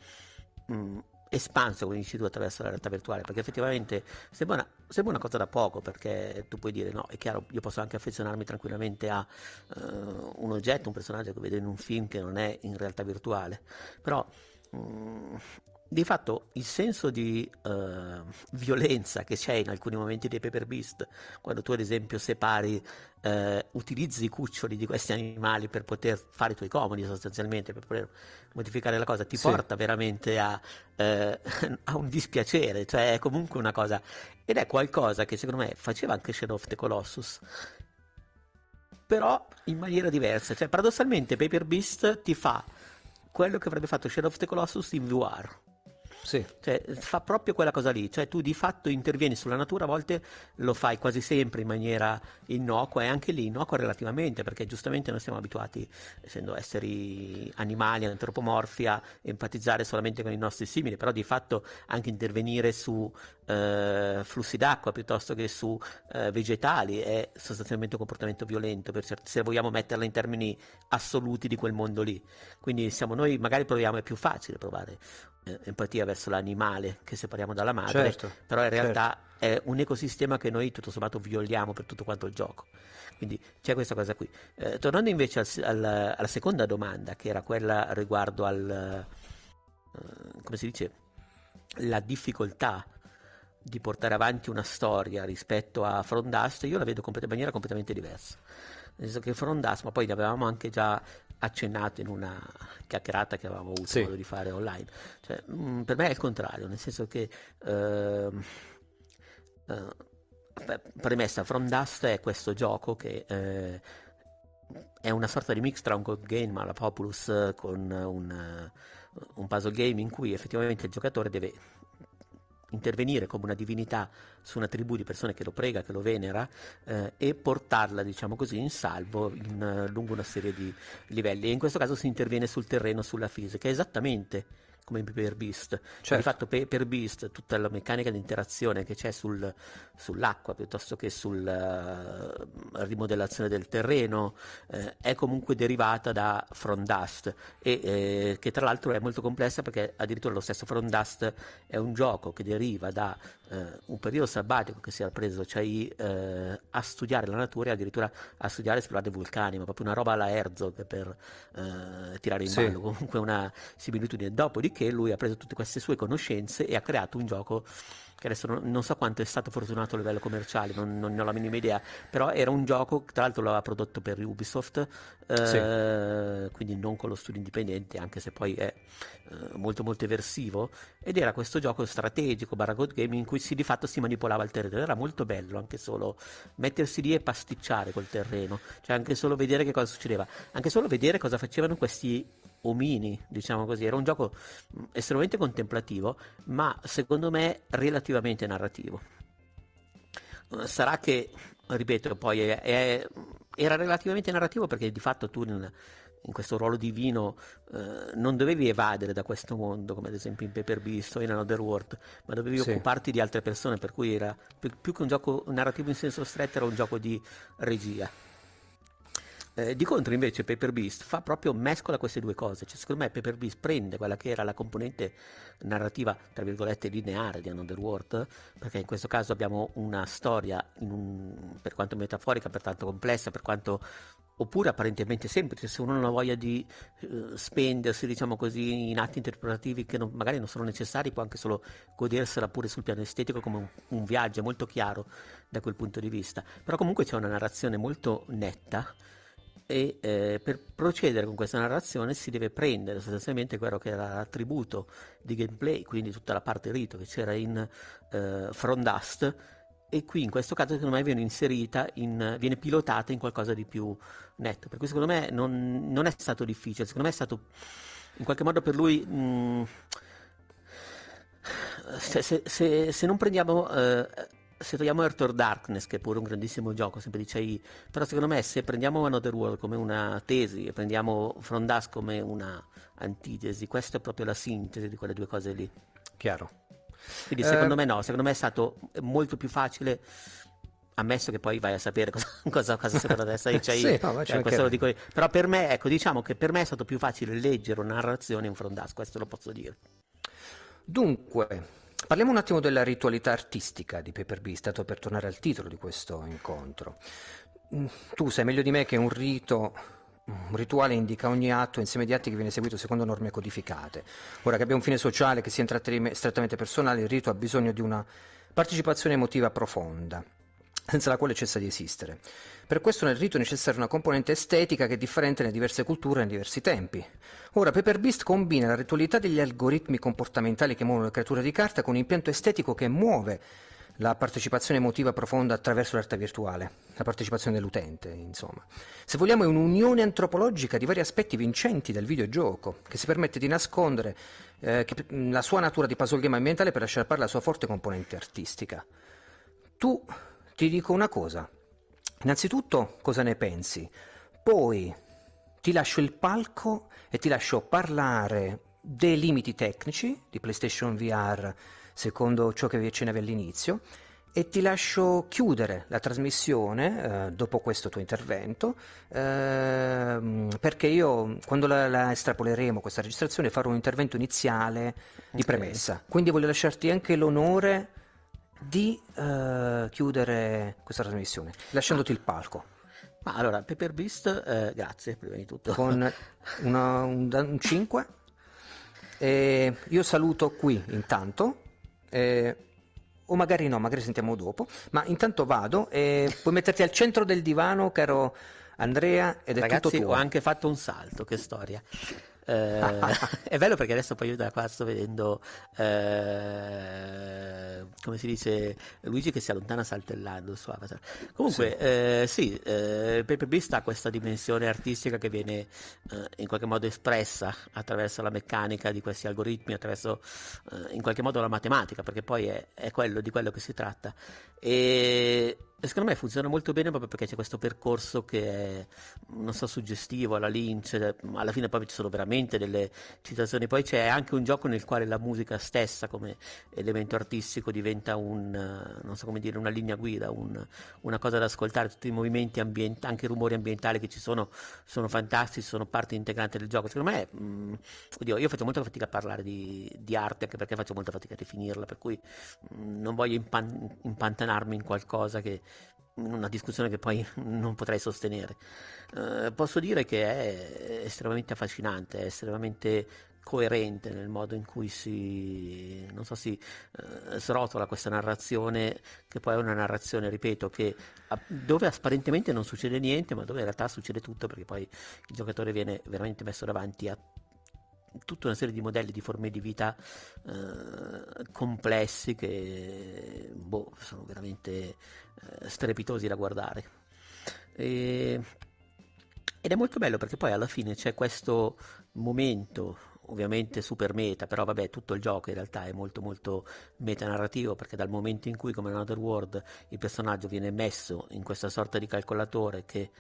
Mh, mm, espanso come dici tu attraverso la realtà virtuale perché effettivamente sembra una, sembra una, cosa da poco perché tu puoi dire no è chiaro io posso anche affezionarmi tranquillamente a uh, un oggetto un personaggio che vedo in un film che non è in realtà virtuale però um, di fatto il senso di uh, violenza che c'è in alcuni momenti dei Paper Beast, quando tu ad esempio separi, uh, utilizzi i cuccioli di questi animali per poter fare i tuoi comodi sostanzialmente, per poter modificare la cosa, ti sì. porta veramente a, uh, a, un dispiacere, cioè è comunque una cosa, ed è qualcosa che secondo me faceva anche Shadow of the Colossus, però in maniera diversa, cioè paradossalmente Paper Beast ti fa quello che avrebbe fatto Shadow of the Colossus in VR sì. Cioè, fa proprio quella cosa lì, cioè tu di fatto intervieni sulla natura, a volte lo fai quasi sempre in maniera innocua e anche lì innocua relativamente, perché giustamente noi siamo abituati, essendo esseri animali, antropomorfi, a empatizzare solamente con i nostri simili, però di fatto anche intervenire su eh, flussi d'acqua piuttosto che su eh, vegetali è sostanzialmente un comportamento violento, certi, se vogliamo metterla in termini assoluti di quel mondo lì. Quindi siamo noi, magari proviamo, è più facile provare empatia verso l'animale che separiamo dalla madre, certo, però in realtà certo. è un ecosistema che noi tutto sommato violiamo per tutto quanto il gioco. Quindi c'è questa cosa qui. Eh, tornando invece al, al, alla seconda domanda, che era quella riguardo al, uh, come si dice, la difficoltà di portare avanti una storia rispetto a Frondast, io la vedo in maniera completamente diversa. Nel senso che Frondast, ma poi ne avevamo anche già accennato in una chiacchierata che avevamo avuto sì. modo di fare online. Cioè, mh, mm, per me è il contrario, nel senso che uh, uh, premessa, From Dust è questo gioco che uh, è una sorta di mix tra un code game alla Populus con un, un puzzle game in cui effettivamente il giocatore deve intervenire come una divinità su una tribù di persone che lo prega, che lo venera eh, e portarla, diciamo così, in salvo in, lungo una serie di livelli. E in questo caso si interviene sul terreno, sulla fisica, esattamente come in Paper Beast. Certo. Di fatto Paper Beast, tutta la meccanica di interazione che c'è sul, sull'acqua piuttosto che sulla uh, rimodellazione del terreno eh, è comunque derivata da Front Dust e eh, che tra l'altro è molto complessa perché addirittura lo stesso Front Dust è un gioco che deriva da eh, un periodo sabbatico che si era preso eh, a studiare la natura e addirittura a studiare e esplorare vulcani, ma proprio una roba alla Herzog per eh, tirare in sì. ballo, comunque una similitudine. Dopodiché lui ha preso tutte queste sue conoscenze e ha creato un gioco che adesso non, non, so quanto è stato fortunato a livello commerciale, non, non, ne ho la minima idea, però era un gioco, tra l'altro l'aveva prodotto per Ubisoft, eh, sì. quindi non con lo studio indipendente, anche se poi è eh, molto molto eversivo, ed era questo gioco strategico, barra god game, in cui si, di fatto si manipolava il terreno, era molto bello anche solo mettersi lì e pasticciare col terreno, cioè anche solo vedere che cosa succedeva, anche solo vedere cosa facevano questi omini, diciamo così. Era un gioco mm, estremamente contemplativo, ma secondo me relativamente narrativo. Sarà che, ripeto, poi è, è, era relativamente narrativo perché di fatto tu nel, in questo ruolo divino eh, non dovevi evadere da questo mondo, come ad esempio in Paper Beast o in Another World, ma dovevi sì. occuparti di altre persone, per cui era più, più, che un gioco narrativo in senso stretto, era un gioco di regia. Eh, di contro invece Paper Beast fa proprio mescola queste due cose, cioè, secondo me Paper Beast prende quella che era la componente narrativa tra virgolette lineare di Another World, perché in questo caso abbiamo una storia un, per quanto metaforica, per tanto complessa, per quanto oppure apparentemente semplice, se uno non ha voglia di uh, spendersi, diciamo così, in atti interpretativi che non, magari non sono necessari, può anche solo godersela pure sul piano estetico come un, un viaggio molto chiaro da quel punto di vista. Però comunque c'è una narrazione molto netta e eh, per procedere con questa narrazione si deve prendere sostanzialmente quello che era l'attributo di gameplay, quindi tutta la parte rito che c'era in eh, From Dust. E qui in questo caso secondo me viene inserita, in, viene pilotata in qualcosa di più netto, per cui secondo me non, non, è stato difficile, secondo me è stato in qualche modo per lui... Mh, mm, se, se, se, se, non prendiamo eh, se togliamo Earth or Darkness, che è pure un grandissimo gioco, sempre di CI, però secondo me se prendiamo Another World come una tesi e prendiamo From Dusk come una antitesi, questa è proprio la sintesi di quelle due cose lì. Chiaro. Quindi secondo eh... me no, secondo me è stato molto più facile ammesso che poi vai a sapere cosa, cosa, cosa te sai CI, sì, no, cioè, questo lo dico però per me, ecco, diciamo che per me è stato più facile leggere una narrazione in From Dusk, questo lo posso dire. Dunque, Parliamo un attimo della ritualità artistica di Paper Beast, dato per tornare al titolo di questo incontro. Mm, tu sai meglio di me che un rito un rituale indica ogni atto insieme di atti che viene eseguito secondo norme codificate. Ora che abbia un fine sociale, che sia strettamente personale, il rito ha bisogno di una partecipazione emotiva profonda senza la quale cessa di esistere. Per questo nel rito è necessaria una componente estetica che è differente nelle diverse culture e nei diversi tempi. Ora, Paper Beast combina la ritualità degli algoritmi comportamentali che muovono le creature di carta con un impianto estetico che muove la partecipazione emotiva profonda attraverso l'arte virtuale, la partecipazione dell'utente, insomma. Se vogliamo è un'unione antropologica di vari aspetti vincenti del videogioco, che si permette di nascondere eh, che, la sua natura di puzzle game ambientale per lasciare parlare la sua forte componente artistica. Tu ti dico una cosa. Innanzitutto cosa ne pensi? Poi ti lascio il palco e ti lascio parlare dei limiti tecnici di PlayStation VR secondo ciò che vi accennavi all'inizio e ti lascio chiudere la trasmissione eh, dopo questo tuo intervento eh, perché io quando la, la, estrapoleremo questa registrazione farò un intervento iniziale di okay. premessa quindi voglio lasciarti anche l'onore di uh, chiudere questa trasmissione, lasciandoti il palco. Ma allora, Paper Beast, eh, grazie prima di tutto. Con una, un, un 5. E io saluto qui intanto. Eh, o magari no, magari sentiamo dopo. Ma intanto vado e puoi metterti al centro del divano, caro Andrea, ed è Ragazzi, tutto tuo. ho anche fatto un salto, che storia. Eh, è bello perché adesso poi io da qua sto vedendo, eh, come si dice, Luigi che si allontana saltellando il suo avatar. Comunque, sì, eh, sì eh, Paper Beast ha questa dimensione artistica che viene eh, in qualche modo espressa attraverso la meccanica di questi algoritmi, attraverso eh, in qualche modo la matematica, perché poi è, è quello di quello che si tratta. E secondo me funziona molto bene proprio perché c'è questo percorso che è, non so, suggestivo alla Lynch, alla fine poi ci sono veramente delle citazioni, poi c'è anche un gioco nel quale la musica stessa come elemento artistico diventa un, non so come dire, una linea guida, un, una cosa da ascoltare, tutti i movimenti ambientali, anche i rumori ambientali che ci sono, sono fantastici, sono parte integrante del gioco. Secondo me, mh, mm, oddio, io faccio molta fatica a parlare di, di, arte anche perché faccio molta fatica a definirla, per cui mh, mm, non voglio impan- impantanarmi in qualcosa che una discussione che poi non potrei sostenere. Eh, posso dire che è estremamente affascinante, è estremamente coerente nel modo in cui si, so, si eh, srotola questa narrazione, che poi è una narrazione, ripeto, che, dove apparentemente non succede niente, ma dove in realtà succede tutto, perché poi il giocatore viene veramente messo davanti a tutta una serie di modelli di forme di vita eh, complessi che boh, sono veramente eh, strepitosi da guardare. E, ed è molto bello perché poi alla fine c'è questo momento ovviamente super meta, però vabbè, tutto il gioco in realtà è molto molto metanarrativo perché dal momento in cui come Another World il personaggio viene messo in questa sorta di calcolatore che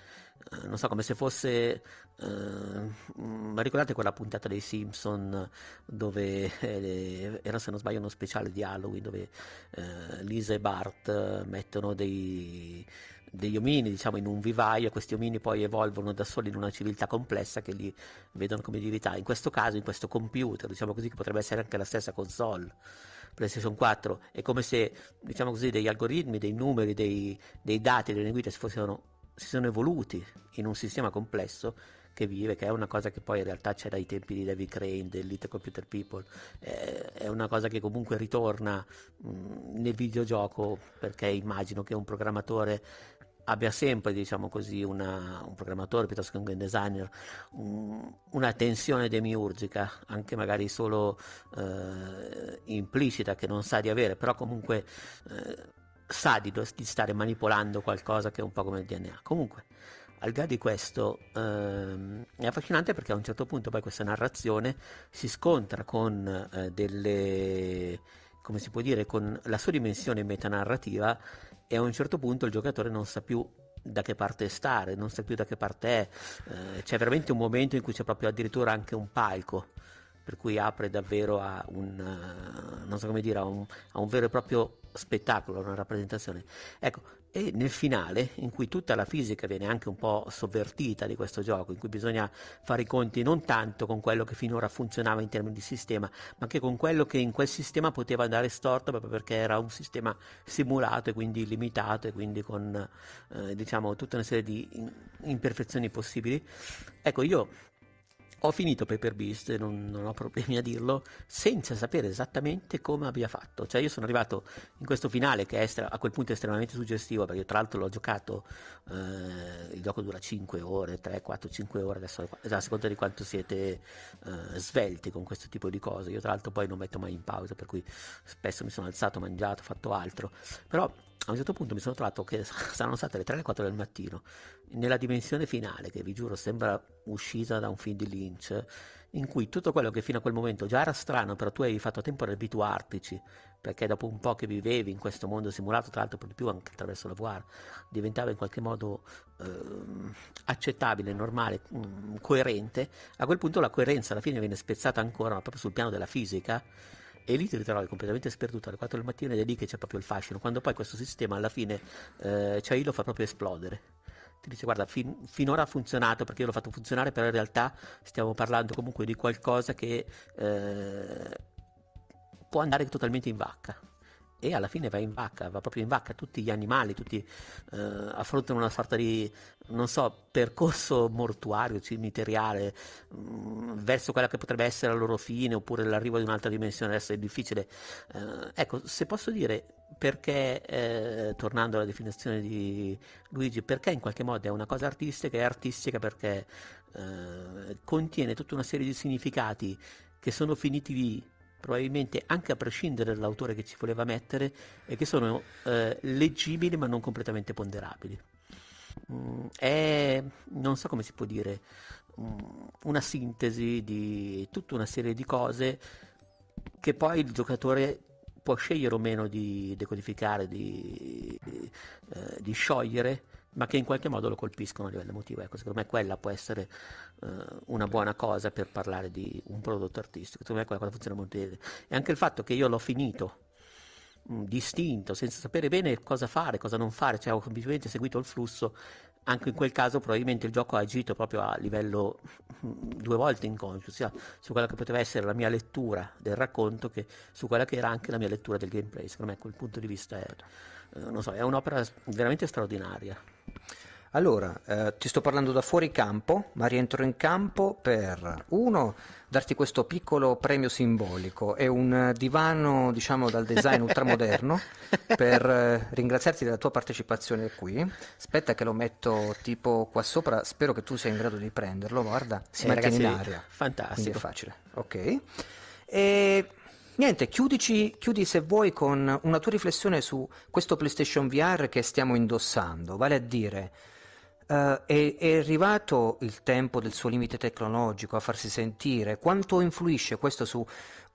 eh, non so, come se fosse... Uh, ma ricordate quella puntata dei Simpson dove eh, era se non sbaglio uno speciale di Halloween dove eh, Lisa e Bart mettono dei, degli omini diciamo in un vivaio e questi omini poi evolvono da soli in una civiltà complessa che li vedono come divinità. In questo caso in questo computer diciamo così che potrebbe essere anche la stessa console PlayStation 4 è come se diciamo così degli algoritmi dei numeri dei, dei dati delle guide si fossero si sono evoluti in un sistema complesso che vive, che è una cosa che poi in realtà c'è dai tempi di David Crane, del Little Computer People, eh, è una cosa che comunque ritorna mh, nel videogioco perché immagino che un programmatore abbia sempre, diciamo così, una, un programmatore piuttosto che un game designer, un, una tensione demiurgica, anche magari solo eh, implicita, che non sa di avere, però comunque eh, sa di, di, stare manipolando qualcosa che è un po' come il DNA. Comunque, al di là di questo, ehm, è affascinante perché a un certo punto poi questa narrazione si scontra con eh, delle, come si può dire, con la sua dimensione metanarrativa e a un certo punto il giocatore non sa più da che parte stare, non sa più da che parte è. Eh, c'è veramente un momento in cui c'è proprio addirittura anche un palco per cui apre davvero a un, uh, so dire, a un, a un vero e proprio spettacolo, una rappresentazione. Ecco, e nel finale, in cui tutta la fisica viene anche un po' sovvertita di questo gioco, in cui bisogna fare i conti non tanto con quello che finora funzionava in termini di sistema, ma anche con quello che in quel sistema poteva andare storto proprio perché era un sistema simulato e quindi limitato e quindi con eh, diciamo tutta una serie di imperfezioni possibili. Ecco, io ho finito Paper Beast, non, non, ho problemi a dirlo, senza sapere esattamente come abbia fatto. Cioè io sono arrivato in questo finale che è estra- a quel punto estremamente suggestivo, perché tra l'altro l'ho giocato, eh, il gioco dura 5 ore, 3, 4, 5 ore, adesso a seconda di quanto siete eh, svelti con questo tipo di cose. Io tra l'altro poi non metto mai in pausa, per cui spesso mi sono alzato, mangiato, fatto altro. Però a un certo punto mi sono trovato che saranno state le 3 le 4 del mattino, nella dimensione finale, che vi giuro sembra uscita da un film di Lynch, in cui tutto quello che fino a quel momento già era strano, però tu avevi fatto tempo ad abituartici, perché dopo un po' che vivevi in questo mondo simulato, tra l'altro per di più anche attraverso la VR, diventava in qualche modo eh, accettabile, normale, mh, mm, coerente, a quel punto la coerenza alla fine viene spezzata ancora, ma proprio sul piano della fisica, e lì ti ritrovi completamente sperduto. Alle 4 del mattino ed è lì che c'è proprio il fascino, quando poi questo sistema alla fine eh, cioè lo fa proprio esplodere. Ti dice guarda, fin, finora ha funzionato perché io l'ho fatto funzionare, però in realtà stiamo parlando comunque di qualcosa che eh, può andare totalmente in vacca e alla fine va in vacca, va proprio in vacca, tutti gli animali, tutti eh, affrontano una sorta di, non so, percorso mortuario, cimiteriale, mh, mm, verso quella che potrebbe essere la loro fine, oppure l'arrivo di un'altra dimensione, adesso è difficile. Eh, ecco, se posso dire perché, eh, tornando alla definizione di Luigi, perché in qualche modo è una cosa artistica, è artistica perché eh, contiene tutta una serie di significati che sono finiti lì probabilmente anche a prescindere dall'autore che ci voleva mettere e che sono eh, leggibili ma non completamente ponderabili. Mm, è, non so come si può dire, mm, una sintesi di tutta una serie di cose che poi il giocatore può scegliere o meno di decodificare, di, eh, di sciogliere ma che in qualche modo lo colpiscono a livello emotivo. Ecco, secondo me quella può essere uh, una buona cosa per parlare di un prodotto artistico. Secondo me quella cosa funziona molto bene. E anche il fatto che io l'ho finito mh, mm, distinto, senza sapere bene cosa fare, cosa non fare, cioè ho semplicemente seguito il flusso. Anche in quel caso probabilmente il gioco ha agito proprio a livello mm, due volte inconscio, sia su quella che poteva essere la mia lettura del racconto che su quella che era anche la mia lettura del gameplay. Secondo me quel punto di vista è, eh, so, è un'opera veramente straordinaria. Allora, eh, ti sto parlando da fuori campo, ma rientro in campo per, uno, darti questo piccolo premio simbolico e un divano, diciamo, dal design ultramoderno per eh, ringraziarti della tua partecipazione qui. Aspetta che lo metto tipo qua sopra, spero che tu sia in grado di prenderlo, guarda, si eh, ragazzi, in aria. Fantastico. Quindi è facile, ok. E Niente, chiudici, chiudi se vuoi con una tua riflessione su questo PlayStation VR che stiamo indossando, vale a dire, uh, è, è, arrivato il tempo del suo limite tecnologico a farsi sentire? Quanto influisce questo su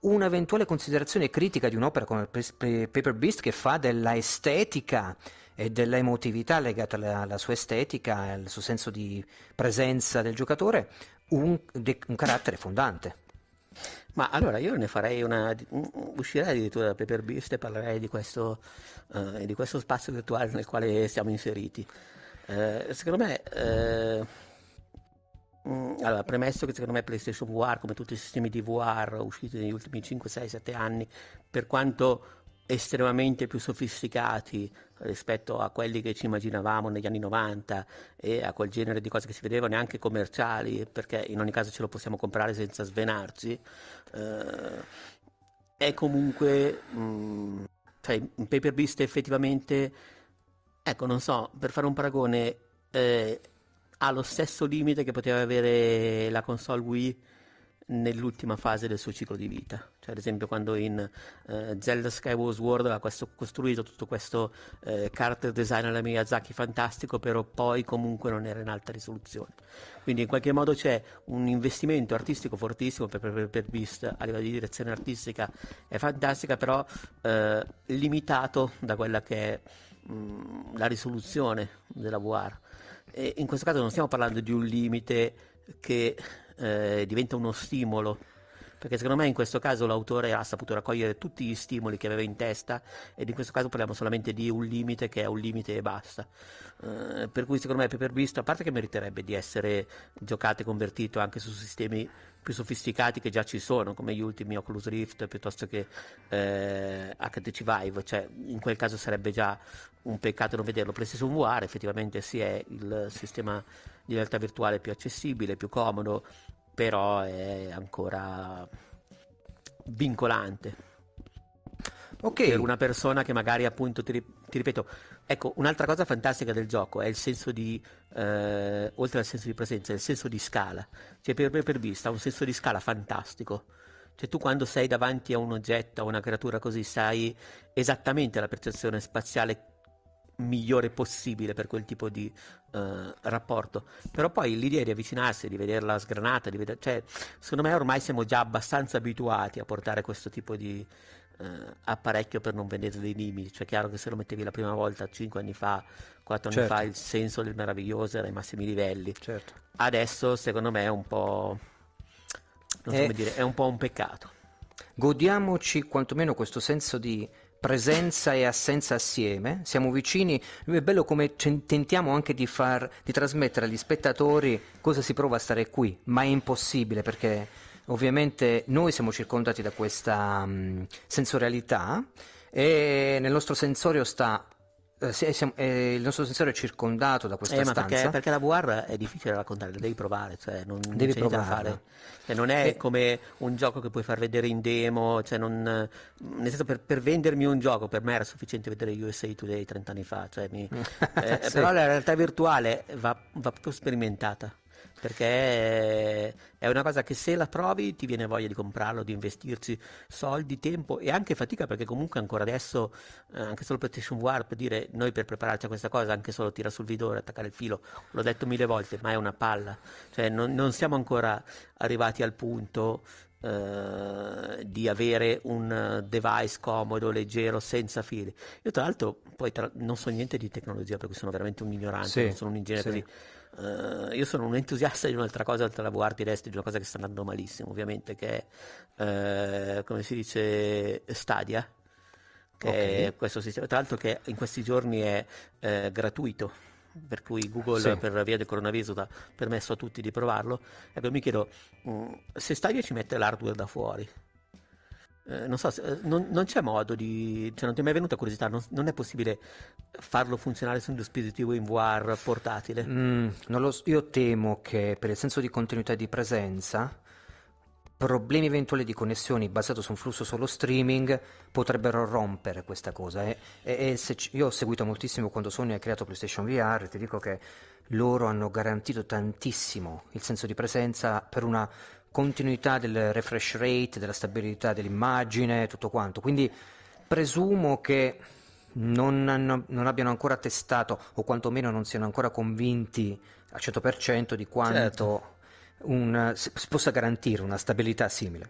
un'eventuale considerazione critica di un'opera come Paper Beast che fa della estetica e dell'emotività legata alla, alla sua estetica, al suo senso di presenza del giocatore, un, un carattere fondante. Ma allora io ne farei una. uscirei addirittura da Paper Beast e parlerei di questo, uh, di questo spazio virtuale nel quale siamo inseriti. Uh, secondo me. Uh, allora, premesso che secondo me PlayStation VR, come tutti i sistemi di VR usciti negli ultimi 5, 6, 7 anni, per quanto estremamente più sofisticati rispetto a quelli che ci immaginavamo negli anni 90 e a quel genere di cose che si vedevano neanche commerciali, perché in ogni caso ce lo possiamo comprare senza svenarci, eh, è comunque... Mh, mm, cioè, in Paper Beast effettivamente, ecco, non so, per fare un paragone, eh, ha lo stesso limite che poteva avere la console Wii nell'ultima fase del suo ciclo di vita. Cioè, ad esempio, quando in uh, Zelda Skyward Sword ha questo, costruito tutto questo uh, character design alla Miyazaki fantastico, però poi comunque non era in alta risoluzione. Quindi in qualche modo c'è un investimento artistico fortissimo per, per, per Beast a livello di direzione artistica, è fantastica, però uh, limitato da quella che è mm, la risoluzione della VR. E in questo caso non stiamo parlando di un limite che eh, diventa uno stimolo perché secondo me in questo caso l'autore ha saputo raccogliere tutti gli stimoli che aveva in testa ed in questo caso parliamo solamente di un limite che è un limite e basta. Uh, per cui secondo me Paper Beast, a parte che meriterebbe di essere giocato e convertito anche su sistemi più sofisticati che già ci sono, come gli ultimi Oculus Rift piuttosto che eh, HTC Vive, cioè in quel caso sarebbe già un peccato non vederlo. PlayStation VR effettivamente sì è il sistema di realtà virtuale più accessibile, più comodo, però è ancora vincolante. Ok. Per una persona che magari appunto ti, ti, ripeto, ecco, un'altra cosa fantastica del gioco è il senso di, eh, oltre al senso di presenza, il senso di scala. Cioè per, per vista ha un senso di scala fantastico. Cioè tu quando sei davanti a un oggetto, a una creatura così, sai esattamente la percezione spaziale migliore possibile per quel tipo di uh, rapporto. Però poi l'idea di avvicinarsi, di vederla sgranata, di veder... cioè, secondo me ormai siamo già abbastanza abituati a portare questo tipo di uh, apparecchio per non vedere dei limiti. Cioè, è chiaro che se lo mettevi la prima volta 5 anni fa, 4 anni certo. fa, il senso del meraviglioso era ai massimi livelli. Certo. Adesso, secondo me, è un po'. Non so come dire, è un po' un peccato. Godiamoci quantomeno questo senso di presenza e assenza assieme, siamo vicini, è bello come tentiamo anche di, far, di trasmettere agli spettatori cosa si prova a stare qui, ma è impossibile perché ovviamente noi siamo circondati da questa um, sensorialità e nel nostro sensorio sta eh, siamo, eh, il nostro sensore è circondato da questa eh, stanza. Perché, perché, la VR è difficile da raccontare, la devi provare, cioè non, devi non c'è da fare. Cioè, non è e... come un gioco che puoi far vedere in demo, cioè non, nel senso per, per, vendermi un gioco per me era sufficiente vedere USA Today 30 anni fa, cioè mi, eh, sì. però la realtà virtuale va, va proprio sperimentata perché è una cosa che se la provi ti viene voglia di comprarlo, di investirci soldi, tempo e anche fatica perché comunque ancora adesso, eh, anche solo PlayStation VR, per dire noi per prepararci a questa cosa, anche solo tira sul vidore, attaccare il filo, l'ho detto mille volte, ma è una palla, cioè non, non siamo ancora arrivati al punto Uh, di avere un device comodo, leggero, senza fili. Io tra l'altro poi tra, non so niente di tecnologia perché sono veramente un ignorante, sì, non sono un ingegnere sì. così Uh, io sono un entusiasta di un'altra cosa oltre alla VR diresti di una cosa che sta andando malissimo ovviamente che è uh, come si dice Stadia che okay. è questo sistema tra l'altro che in questi giorni è uh, gratuito per cui Google sì. per via del coronavirus ha permesso a tutti di provarlo ecco mi chiedo um, se Stadia ci mette l'hardware da fuori eh, non so, eh, non, non, c'è modo di... Cioè, non ti è mai venuta curiosità? Non, non, è possibile farlo funzionare su un dispositivo in VR portatile? Mm, lo, io temo che per il senso di continuità e di presenza problemi eventuali di connessioni basato su un flusso solo streaming potrebbero rompere questa cosa. E, e, e c- io ho seguito moltissimo quando Sony ha creato PlayStation VR, ti dico che loro hanno garantito tantissimo il senso di presenza per una continuità del refresh rate, della stabilità dell'immagine, tutto quanto. Quindi presumo che non, hanno, non abbiano ancora testato o quantomeno non siano ancora convinti al 100% di quanto certo. un, si possa garantire una stabilità simile.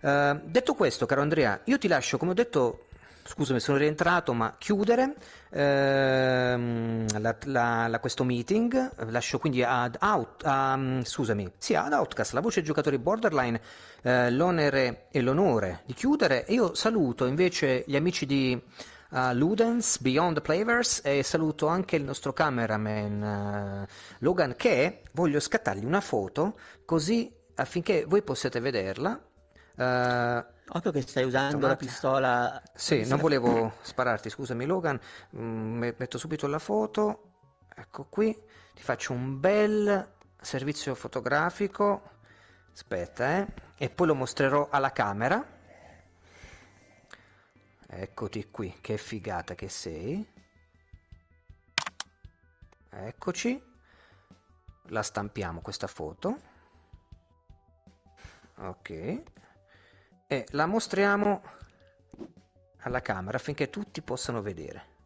Uh, detto questo, caro Andrea, io ti lascio, come ho detto, scusami sono rientrato, ma chiudere ehm, la, la, la, questo meeting, lascio quindi ad, out, um, scusami, sì, ad Outcast, la voce giocatori borderline, eh, l'onere e l'onore di chiudere io saluto invece gli amici di uh, Ludens, Beyond the Playverse e saluto anche il nostro cameraman uh, Logan che voglio scattargli una foto così affinché voi possiate vederla. Uh, Occhio che stai usando la pistola. Sì, non volevo spararti, scusami Logan. Mm, metto subito la foto. Ecco qui. Ti faccio un bel servizio fotografico. Aspetta, eh. E poi lo mostrerò alla camera. Eccoti qui, che figata che sei. Eccoci. La stampiamo questa foto. Ok e la mostriamo alla camera affinché tutti possano vedere.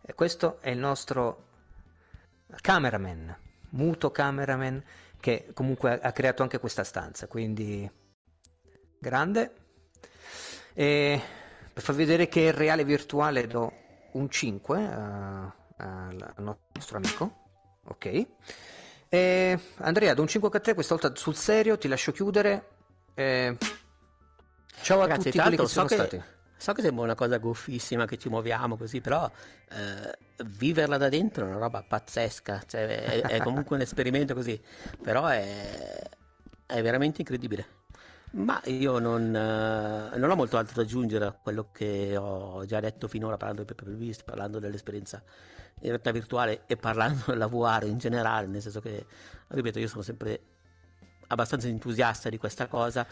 E questo è il nostro cameraman, muto cameraman, che comunque ha creato anche questa stanza, quindi grande. E per far vedere che è reale virtuale do un 5 uh, al nostro amico. Ok. E Andrea, do un 5 a te, questa volta sul serio, ti lascio chiudere. E Ciao a Ragazzi, tutti quelli che so sono che, stati. So che sembra una cosa goffissima che ci muoviamo così, però eh, viverla da dentro è una roba pazzesca, cioè, è, è comunque un esperimento così, però è, è veramente incredibile. Ma io non, eh, non, ho molto altro da aggiungere a quello che ho già detto finora parlando di Paper Beast, parlando dell'esperienza in realtà virtuale e parlando del VR in generale, nel senso che, ripeto, io sono sempre abbastanza entusiasta di questa cosa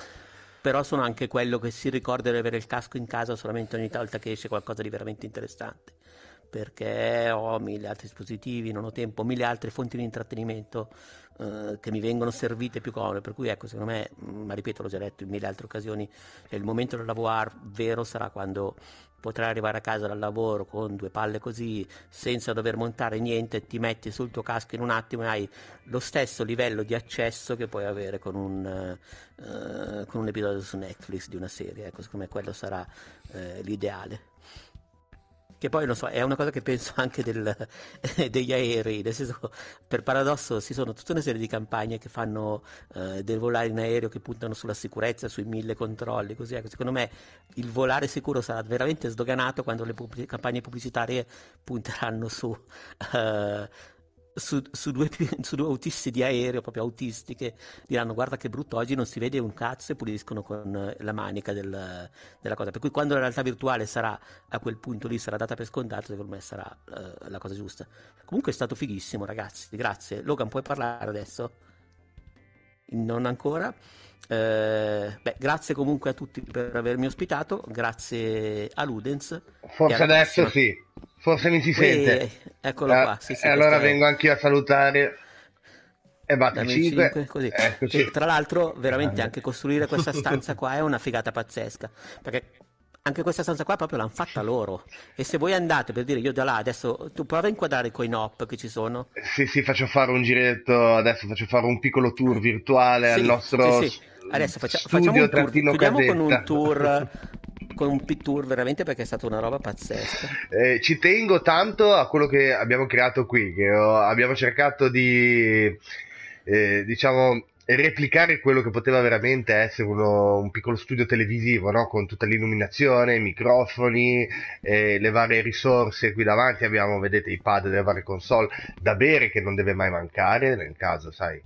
però sono anche quello che si ricorda di avere il casco in casa solamente ogni volta che esce qualcosa di veramente interessante. Perché ho mille altri dispositivi, non ho tempo, mille altre fonti di intrattenimento eh, che mi vengono servite più comode, per cui ecco, secondo me, mm, ma ripeto, l'ho già detto in mille altre occasioni, cioè, il momento del lavoro vero sarà quando potrai arrivare a casa dal lavoro con due palle così, senza dover montare niente, ti metti sul tuo casco in un attimo e hai lo stesso livello di accesso che puoi avere con un, uh, con un episodio su Netflix di una serie. Ecco, secondo me quello sarà uh, l'ideale che poi non so, è una cosa che penso anche del, degli aerei, nel senso, per paradosso ci sono tutta una serie di campagne che fanno eh, del volare in aereo che puntano sulla sicurezza, sui mille controlli, così ecco. Secondo me il volare sicuro sarà veramente sdoganato quando le pubblic- campagne pubblicitarie punteranno su eh, su, su, due, su, due, autisti di aereo, proprio autisti, che diranno guarda che brutto, oggi non si vede un cazzo e puliscono con la manica del, della cosa. Per cui quando la realtà virtuale sarà a quel punto lì, sarà data per scontato, secondo me sarà uh, la cosa giusta. Comunque è stato fighissimo ragazzi, grazie. Logan puoi parlare adesso? Non ancora. Eh, beh, grazie comunque a tutti per avermi ospitato, grazie a Ludens. Forse adesso prossima. sì, forse mi si sente. E, eccolo qua. Sì, sì, allora vengo anch'io a salutare. E batte 5. 5 così. Tra l'altro, veramente anche costruire questa stanza qua è una figata pazzesca. Perché anche questa stanza qua proprio l'hanno fatta loro. E se voi andate per dire io da là adesso, tu prova a inquadrare i coin op che ci sono. Sì, sì, faccio fare un giretto, adesso faccio fare un piccolo tour virtuale sì, al nostro sì, sì. Adesso faccia, facciamo un tour, chiudiamo con un tour con un tour veramente perché è stata una roba pazzesca. Eh, ci tengo tanto a quello che abbiamo creato qui, che ho, abbiamo cercato di eh, diciamo replicare quello che poteva veramente essere uno, un piccolo studio televisivo, no? con tutta l'illuminazione, i microfoni, eh, le varie risorse. Qui davanti abbiamo, vedete, i pad delle varie console da bere che non deve mai mancare, nel caso, sai,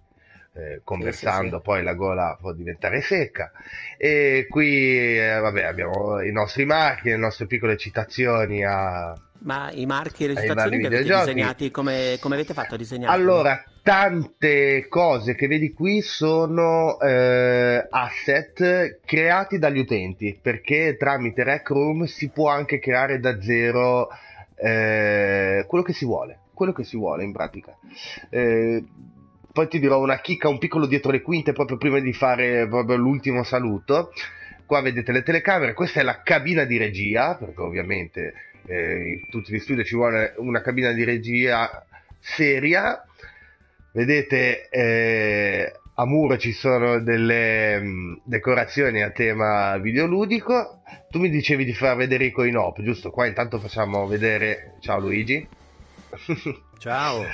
eh, conversando sì, sì, poi la gola può diventare secca e qui eh, vabbè abbiamo i nostri marchi le nostre piccole citazioni a ma i marchi e le citazioni che avete disegnati come, come, avete fatto a disegnare? Allora, tante cose che vedi qui sono eh, asset creati dagli utenti perché tramite Rec Room si può anche creare da zero eh, quello che si vuole quello che si vuole in pratica eh, poi ti dirò una chicca, un piccolo dietro le quinte proprio prima di fare l'ultimo saluto. Qua vedete le telecamere, questa è la cabina di regia, perché ovviamente eh, in tutti gli studi ci vuole una cabina di regia seria. Vedete eh, a muro ci sono delle mh, mm, decorazioni a tema videoludico. Tu mi dicevi di far vedere i coin-op, giusto? Qua intanto facciamo vedere... Ciao Luigi. Ciao.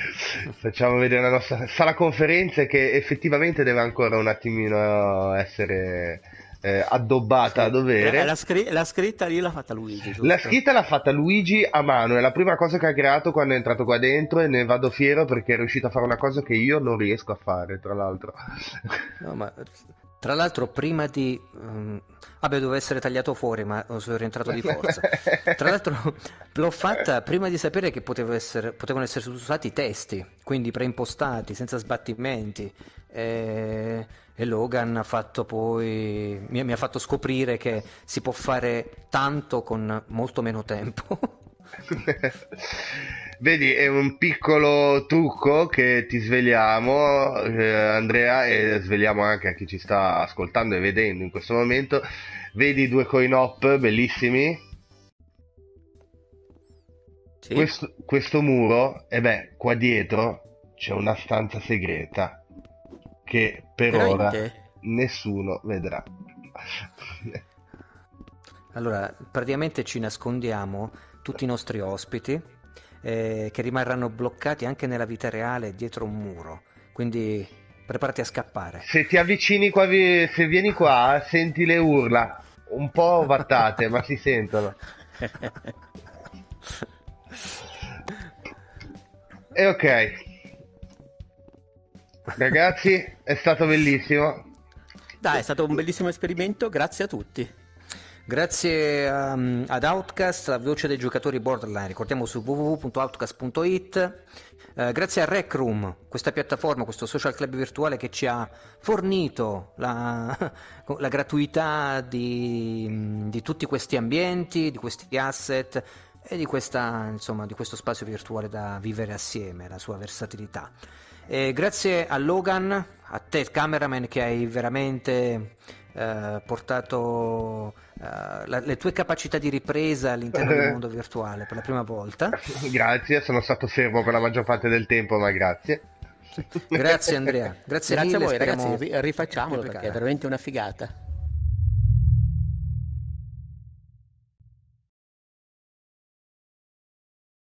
Facciamo vedere la nostra sala conferenze che effettivamente deve ancora un attimino essere eh, addobbata a dovere. Eh, la, scri- la, scritta lì l'ha fatta Luigi. Giusto? La scritta l'ha fatta Luigi a mano, è la prima cosa che ha creato quando è entrato qua dentro e ne vado fiero perché è riuscito a fare una cosa che io non riesco a fare, tra l'altro. No, ma tra l'altro prima di... Um, vabbè, doveva essere tagliato fuori, ma sono rientrato di forza. Tra l'altro l'ho fatta prima di sapere che essere, potevano essere usati i testi, quindi preimpostati, senza sbattimenti. E, e Logan ha fatto poi, mi, mi ha fatto scoprire che si può fare tanto con molto meno tempo. Vedi, è un piccolo trucco che ti svegliamo, eh, Andrea, e svegliamo anche a chi ci sta ascoltando e vedendo in questo momento. Vedi due coin op bellissimi? Sì. Questo, questo muro, e beh, qua dietro c'è una stanza segreta che per Veramente? ora nessuno vedrà. allora, praticamente ci nascondiamo tutti i nostri ospiti eh, che rimarranno bloccati anche nella vita reale dietro un muro. Quindi preparati a scappare. Se ti avvicini qua, se vieni qua, senti le urla, un po' vattate, ma si sentono. e ok. Ragazzi, è stato bellissimo. Dai, è stato un bellissimo esperimento, grazie a tutti. Grazie um, ad Outcast, la voce dei giocatori Borderline, ricordiamo su www.outcast.it. Uh, grazie a Rec Room, questa piattaforma, questo social club virtuale che ci ha fornito la, la gratuità di, di, tutti questi ambienti, di questi asset e di, questa, insomma, di questo spazio virtuale da vivere assieme, la sua versatilità. E grazie a Logan, a te cameraman che hai veramente eh, portato uh, la, le tue capacità di ripresa all'interno del mondo virtuale per la prima volta. Grazie, sono stato fermo per la maggior parte del tempo, ma grazie. Grazie Andrea, grazie, grazie mille, a voi ragazzi, rifacciamolo perché è veramente una figata.